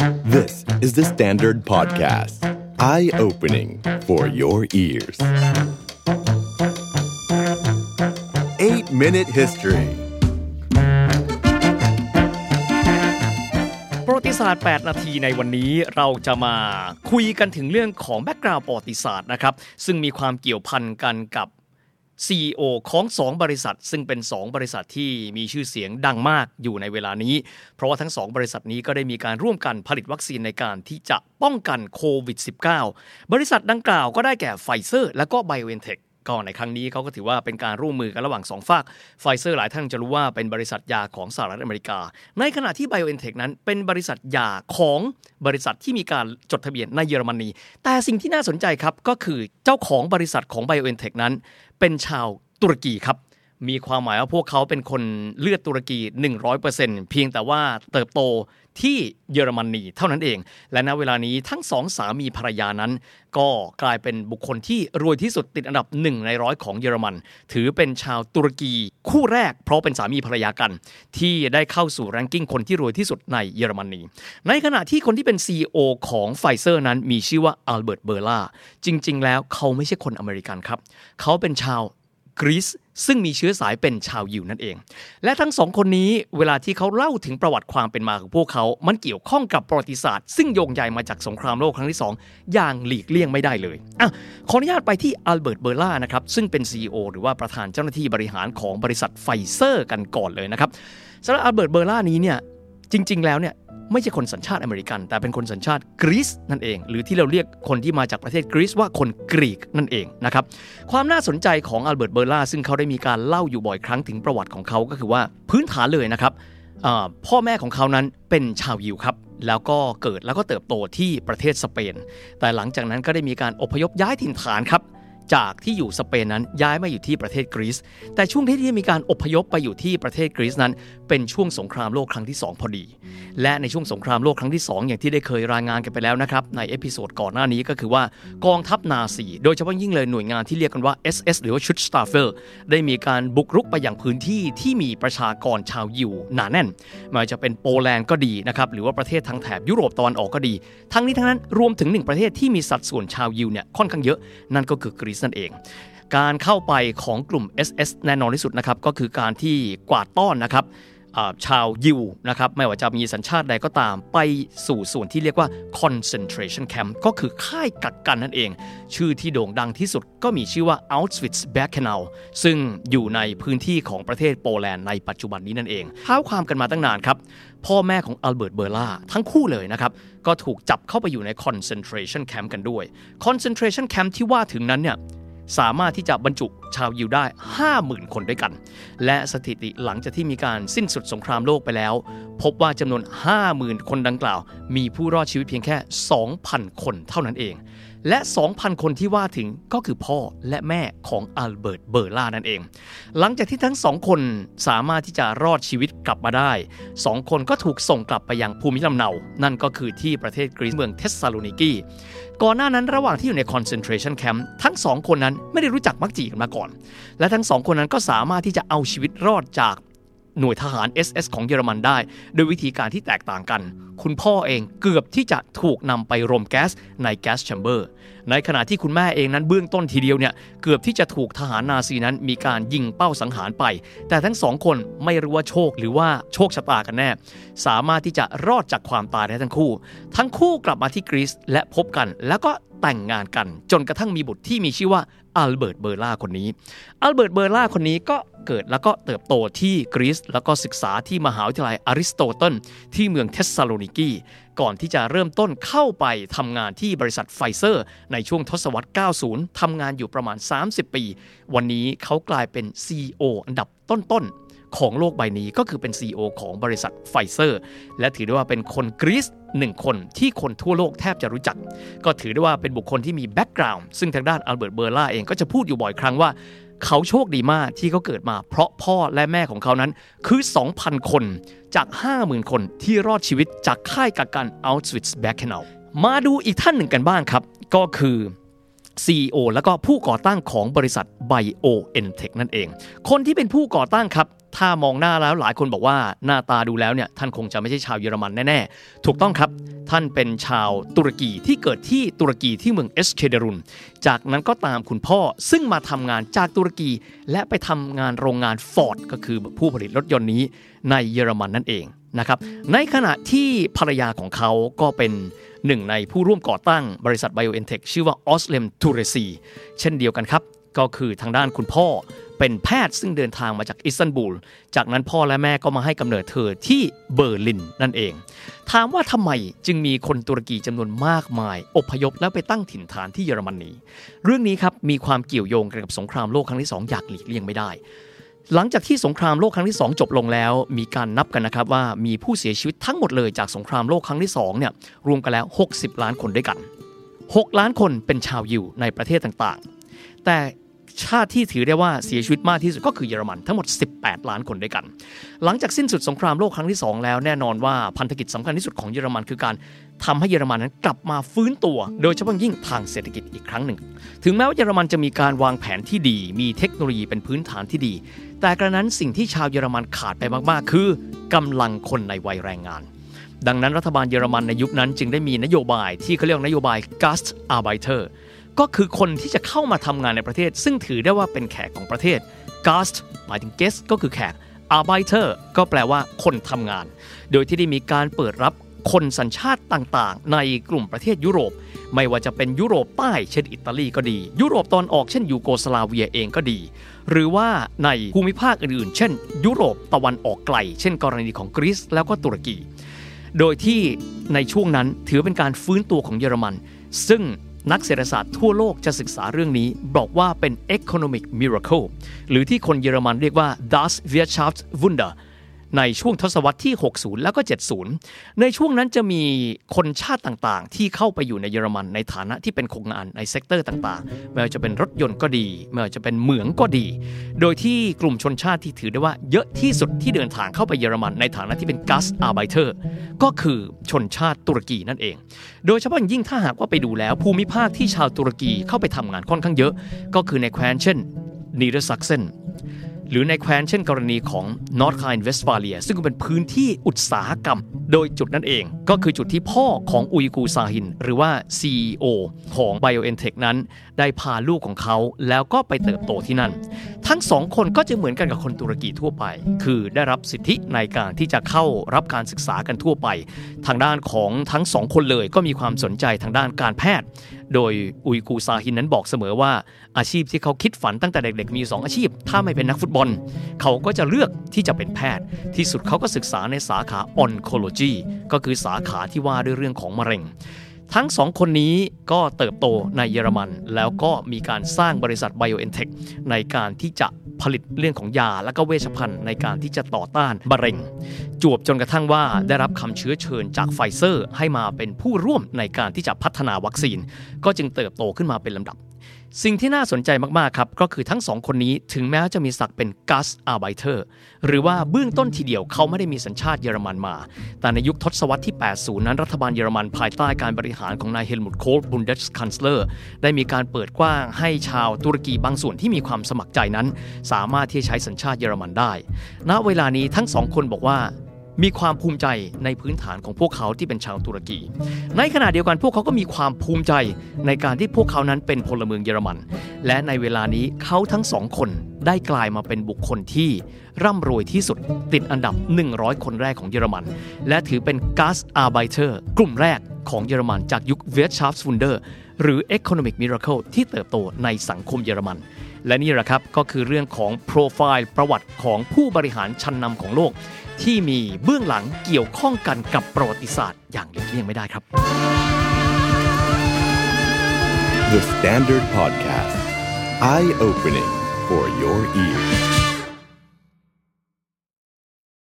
This is the Standard Podcast. Eye-opening for your ears. 8-Minute History ประวัติศาสตร์ 8 นาทีในวันนี้เราจะมาคุยกันถึงเรื่องของแบ็กกราวด์ประวัติศาสตร์นะครับ ซึ่งมีความเกี่ยวพันกันกับ CEO ของ 2 บริษัท ซึ่งเป็น 2 บริษัทที่มีชื่อเสียงดังมากอยู่ในเวลานี้ เพราะว่าทั้ง 2 บริษัทนี้ก็ได้มีการร่วมกันผลิตวัคซีนในการที่จะป้องกันโควิด -19 บริษัทดังกล่าวก็ได้แก่ไฟเซอร์และก็ BioNTech ก็ในครั้งนี้เขาก็ถือว่าเป็นการร่วมมือกันระหว่าง2 ฝ่ายไฟเซอร์หลายท่านจะรู้ว่าเป็นบริษัทยาของสหรัฐอเมริกา ในขณะที่ BioNTech นั้นเป็นบริษัทยาของบริษัทที่มีการจดทะเบียนในเยอรมนี แต่สิ่งที่น่าสนใจครับก็คือเจ้าของบริษัทของ BioNTech นั้น เป็นชาวตุรกีครับ มีความหมายว่าพวกเขาเป็นคนเลือดตุรกี 100%เพียงแต่ว่าเติบโตที่เยอรมนีเท่านั้นเอง และณเวลานี้ทั้งสองสามีภรรยานั้น ก็กลายเป็นบุคคลที่รวยที่สุดติดอันดับหนึ่งในร้อยของเยอรมัน ถือเป็นชาวตุรกีคู่แรก เพราะเป็นสามีภรรยากัน ที่ได้เข้าสู่ ranking คนที่รวยที่สุดในเยอรมนีในขณะที่คนที่เป็น CEO ของไฟเซอร์นั้นมีชื่อว่าอัลเบิร์ตเบอร์ล่าจริง ๆ แล้วเขาไม่ใช่คนอเมริกันครับ เขาเป็นชาว กรีซซึ่งมีเชื้อสายเป็นชาวยิวนั่นเอง และทั้งสองคนนี้เวลาที่เขาเล่าถึงประวัติความเป็นมาของพวกเขา มันเกี่ยวข้องกับประวัติศาสตร์ ซึ่งโยงใยมาจากสงครามโลกครั้งที่ 2 อย่างหลีกเลี่ยงไม่ได้เลยอะขออนุญาตไปที่อัลเบิร์ตเบอร์ล่านะครับซึ่งเป็น CEO หรือว่าประธานเจ้าหน้าที่บริหารของบริษัทไฟเซอร์กันก่อนเลยนะครับสำหรับอัลเบิร์ตเบอร์ล่านี้เนี่ยจริง ๆ แล้วเนี่ย ไม่ใช่คนสัญชาติอเมริกัน แต่เป็นคนสัญชาติกรีซนั่นเอง หรือที่เราเรียกคนที่มาจากประเทศกรีซว่าคนกรีกนั่นเองนะครับความน่าสนใจของอัลเบิร์ตเบอร์ล่าซึ่งเขาได้มีการเล่าอยู่บ่อยครั้งถึงประวัติของเขาก็คือว่าพื้นฐานเลยนะครับพ่อแม่ของเขานั้นเป็นชาวยิวครับ แล้วก็เกิดแล้วก็เติบโตที่ประเทศสเปน แต่หลังจากนั้นก็ได้มีการอพยพย้ายถิ่นฐานครับ จากที่อยู่สเปนนั้นย้ายมาอยู่ที่ประเทศกรีซแต่ช่วงที่ที่มีการอพยพไปอยู่ที่ประเทศกรีซนั้น เป็นช่วงสงครามโลกครั้งที่ 2 พอดี และในช่วงสงครามโลกครั้งที่ 2 อย่างที่ได้เคยรายงานกันไปแล้วนะครับใน episode ก่อนหน้านี้ก็คือว่ากองทัพนาซีโดยเฉพาะยิ่งเลยหน่วยงานที่เรียกกันว่า SS หรือว่า Schutzstaffel ได้มีการบุกรุกไปอย่างพื้นที่ที่มีประชากรชาวยิวหนาแน่นไม่ว่าจะเป็นโปแลนด์ก็ดีนะครับหรือว่าประเทศทางแถบยุโรปตะวันออกก็ดี ทั้งนี้ทั้งนั้นรวมถึงหนึ่งประเทศที่มีสัดส่วนชาวยิวเนี่ยค่อนข้างเยอะนั่นก็คือกรีซนั่นเอง การเข้าไปของกลุ่ม SS แน่นอนที่สุดนะครับก็คือการที่กวาดต้อนนะครับ ชาวยิวนะครับไม่ว่าจะมีสัญชาติใดก็ตาม ไปสู่ส่วนที่เรียกว่า concentration camp ก็คือค่ายกักกันนั่นเอง ชื่อที่โด่งดังที่สุดก็มีชื่อว่า Auschwitz-Birkenau ซึ่งอยู่ในพื้นที่ของประเทศโปแลนด์ในปัจจุบันนี้นั่นเองเท้าความกันมาตั้งนานครับ พ่อแม่ของอัลเบิร์ตเบอร์ล่าทั้งคู่เลยนะครับก็ถูกจับเข้าไปอยู่ใน concentration camp กันด้วย concentration camp ที่ว่าถึงนั้นเนี่ยสามารถที่จะบรรจุ ชาวยิวได้ 50,000 คนด้วยกัน และสถิติหลังจากที่มีการสิ้นสุดสงครามโลกไปแล้ว พบว่าจำนวน 50,000 คนดังกล่าว มีผู้รอดชีวิตเพียงแค่ 2,000 คนเท่านั้นเอง และ 2,000 คนที่ว่าถึงก็คือพ่อและแม่ของอัลเบิร์ตเบอร์ล่านั่นเอง หลังจากที่ทั้งสองคนสามารถที่จะรอดชีวิตกลับมาได้2คนก็ถูกส่งกลับไปยังภูมิลำเนา นั่นก็คือที่ประเทศกรีซเมืองเทสซาโลนิกีก่อนหน้านั้นระหว่างที่อยู่ใน concentration camp ทั้งสองคนนั้นไม่ได้รู้จักมักจีกันมาก่อนและทั้งสองคนนั้นก็สามารถที่จะเอาชีวิตรอดจากหน่วยทหาร SS ของเยอรมันได้ โดยวิธีการที่แตกต่างกัน คุณพ่อเองเกือบที่จะถูกนำไปรมแก๊สในแก๊สแชมเบอร์ ในขณะที่คุณแม่เองนั้นเบื้องต้นทีเดียวเนี่ยเกือบที่จะถูกทหารนาซีนั้นมีการยิงเป้าสังหารไป แต่ทั้งสองคนไม่รู้ว่าโชคหรือว่าโชคชะตากันแน่ สามารถที่จะรอดจากความตายได้ทั้งคู่ ทั้งคู่กลับมาที่กรีซและพบกัน แล้วก็แต่งงานกัน จนกระทั่งมีบุตรที่มีชื่อว่า อัลเบิร์ตเบอร์ล่าคนนี้ อัลเบิร์ตเบอร์ล่าคนนี้ก็เกิดแล้วก็เติบโตที่กรีซแล้วก็ศึกษาที่มหาวิทยาลัยอริสโตเติลที่เมืองเทสซาโลนิกีก่อนที่จะเริ่มต้นเข้าไปทำงานที่บริษัทไฟเซอร์ ในช่วงทศวรรษ 90 ทำงานอยู่ประมาณ 30 ปี วันนี้เขากลายเป็น CEO อันดับต้นๆ ของโลกใบนี้ก็คือเป็น CEO ของบริษัทไฟเซอร์ และถือได้ว่าเป็นคนกรีซหนึ่งคนที่คนทั่วโลกแทบจะรู้จัก ก็ถือได้ว่าเป็นบุคคลที่มี background ซึ่งทางด้านอัลเบิร์ตเบอร์ล่าเองก็จะพูดอยู่บ่อยครั้งว่า เขาโชคดีมากที่เขาเกิดมา เพราะพ่อและแม่ของเขานั้นคือ 2,000 คนจาก 50,000 คนที่รอดชีวิตจากค่ายกักกัน Auschwitz-Birkenau มาดูอีกท่านหนึ่งกันบ้างครับ ก็คือ CEO แล้วก็ผู้ก่อตั้งของบริษัท BioNTech นั่นเอง คนที่เป็นผู้ก่อตั้งครับ ถ้ามองหน้าแล้วหลายคนบอกว่าหน้าตาดูแล้วเนี่ยท่านคงจะไม่ใช่ชาวเยอรมันแน่ๆ ถูกต้องครับ ท่านเป็นชาวตุรกีที่เกิดที่ตุรกีที่เมืองอิสเคนเดรุน จากนั้นก็ตามคุณพ่อซึ่งมาทำงานจากตุรกี และไปทำงานโรงงานฟอร์ดก็คือผู้ผลิตรถยนต์นี้ในเยอรมันนั่นเองนะครับ ในขณะที่ภรรยาของเขาก็เป็นหนึ่งในผู้ร่วมก่อตั้งบริษัท BioNTech ชื่อว่าเอิซเล็มทูเรซีเช่นเดียวกันครับ ก็คือทางด้านคุณพ่อเป็นแพทย์ซึ่งเดินทางมาจากอิสตันบูล จากนั้นพ่อและแม่ก็มาให้กำเนิดเธอที่เบอร์ลินนั่นเอง ถามว่าทำไมจึงมีคนตุรกีจำนวนมากมาย อพยพแล้วไปตั้งถิ่นฐานที่เยอรมนีเรื่องนี้ครับมีความเกี่ยวโยงกันกับสงครามโลกครั้งที่สองอย่างหลีกเลี่ยงไม่ได้ หลังจากที่สงครามโลกครั้งที่ 2 จบลงแล้ว มีการนับกันนะครับว่ามีผู้เสียชีวิตทั้งหมดเลยจากสงครามโลกครั้งที่2เนี่ยรวมกันแล้ว 60 ล้านคนด้วยกัน 6 ล้านคนเป็นชาวยิวในประเทศต่างๆ แต่ชาติที่ถือได้ว่าเสียชีวิตมากที่สุดก็คือเยอรมันทั้งหมด 18 ล้านคนด้วยกัน หลังจากสิ้นสุดสงครามโลกครั้งที่ 2 แล้วแน่นอนว่าพันธกิจสำคัญที่สุดของเยอรมันคือการทำให้เยอรมันนั้นกลับมาฟื้นตัว โดยเฉพาะยิ่งทางเศรษฐกิจอีกครั้งหนึ่ง ถึงแม้ว่าเยอรมันจะมีการวางแผนที่ดี มีเทคโนโลยีเป็นพื้นฐานที่ดี แต่กระนั้นสิ่งที่ชาวเยอรมันขาดไปมากๆ คือกำลังคนในวัยแรงงานดังนั้นรัฐบาลเยอรมันในยุคนั้นจึงได้มีนโยบายที่เขาเรียกนโยบาย Gast Arbeiter ก็คือคนที่จะเข้ามาทำงานในประเทศ ซึ่งถือได้ว่าเป็นแขกของประเทศ Gast หมายถึง guest ก็คือแขก Arbeiter ก็แปลว่าคนทำงาน โดยที่ได้มีการเปิดรับคนสัญชาติต่างๆ ในกลุ่มประเทศยุโรป ไม่ว่าจะเป็นยุโรปใต้เช่นอิตาลีก็ดี ยุโรปตอนออกเช่นยูโกสลาเวียเองก็ดี หรือว่าในภูมิภาคอื่นๆ เช่น ยุโรปตะวันออกไกล เช่น กรณีของกรีซแล้วก็ตุรกี โดยที่ในช่วงนั้นถือเป็นการฟื้นตัวของเยอรมัน ซึ่ง นักเศรษฐศาสตร์ทั่วโลกจะศึกษาเรื่องนี้ บอกว่าเป็น economic miracle หรือที่คนเยอรมันเรียกว่า das Wirtschaftswunder ในช่วงทศวรรษที่ 60 แล้วก็ 70 ในช่วงนั้นจะมีคนชาติต่างๆ ที่เข้าไปอยู่ในเยอรมันในฐานะที่เป็นคนงานใน sector ต่างๆ ไม่ว่าจะเป็นรถยนต์ก็ดี ไม่ว่าจะเป็นเหมืองก็ดี โดยที่กลุ่มชนชาติที่ถือได้ว่าเยอะที่สุดที่เดินทางเข้าไปเยอรมันในฐานะที่เป็น Gastarbeiter ก็คือชนชาติตุรกีนั่นเอง โดยเฉพาะยิ่งถ้าหากว่าไปดูแล้วภูมิภาคที่ชาวตุรกีเข้าไปทำงานค่อนข้างเยอะ ก็คือในแคว้นเช่นนีเดอร์ซักเซน หรือในแคว้นเช่นกรณีของนอร์ทไรน์เวสต์ฟาเลียซึ่งเป็นพื้นที่อุตสาหกรรม โดยจุดนั้นเองก็คือจุดที่พ่อของอูกูร์ ซาฮิน หรือว่า CEO ของ BioNTech นั้น ได้พาลูกของเขาแล้วก็ไปเติบโตที่นั่น ทั้งสองคนก็จะเหมือนกันกับคนตุรกีทั่วไป คือได้รับสิทธิในการที่จะเข้ารับการศึกษากันทั่วไป ทางด้านของทั้งสองคนเลยก็มีความสนใจทางด้านการแพทย์ โดยอูกูร์ ซาฮินนั้นบอกเสมอว่าอาชีพที่เขาคิดฝันตั้งแต่เด็กๆมี 2 อาชีพ ถ้าไม่เป็นนักฟุตบอล เขาก็จะเลือกที่จะเป็นแพทย์ ที่สุดเขาก็ศึกษาในสาขาออนคอโลจ oncology ก็คือสาขาที่ว่าด้วยเรื่องของมะเร็ง ทั้งสองคนนี้ก็เติบโตในเยอรมัน แล้วก็มีการสร้างบริษัท BioNTech ในการที่จะผลิตเรื่องของยาและก็เวชภัณฑ์ในการที่จะต่อต้านมะเร็ง จวบจนกระทั่งว่าได้รับคำเชื้อเชิญจากไฟเซอร์ ให้มาเป็นผู้ร่วมในการที่จะพัฒนาวัคซีน ก็จึงเติบโตขึ้นมาเป็นลำดับ สิ่งที่น่าสนใจมากๆครับก็คือทั้งสองคนนี้ถึงแม้จะมีศักดิ์เป็นกัสอาร์ไบเทอร์หรือว่าเบื้องต้นทีเดียวเขาไม่ได้มีสัญชาติเยอรมันมา แต่ในยุคทศวรรษที่ 80 นั้นรัฐบาลเยอรมันภายใต้การบริหารของนายเฮลมุตโคลบุนเดสคันสเลอร์ได้มีการเปิดกว้างให้ชาวตุรกีบางส่วนที่มีความสมัครใจนั้น สามารถที่จะใช้สัญชาติเยอรมันได้ ณเวลานี้ทั้งสองคนบอกว่า มีความภูมิใจในพื้นฐานของพวกเขาที่เป็นชาวตุรกี ในขณะเดียวกันพวกเขาก็มีความภูมิใจในการที่พวกเขานั้นเป็นพลเมืองเยอรมัน และในเวลานี้เขาทั้งสองคนได้กลายมาเป็นบุคคลที่ร่ำรวยที่สุดติดอันดับ 100 คนแรกของเยอรมัน และถือเป็นก a s อาร์ไบเทอร์กลุ่มแรกของเยอรมันจากยุค Wirtschaftswunder หรือ Economic Miracle ที่เติบโตในสังคมเยอรมัน และนี่แหละครับก็คือเรื่องของโปรไฟล์ประวัติของผู้บริหารชั้นนำของโลก ที่มีเบื้องหลังเกี่ยวข้องกันกับประวัติศาสตร์อย่างหลีกเลี่ยงไม่ได้ครับ The Standard Podcast. Eye opening for your ears.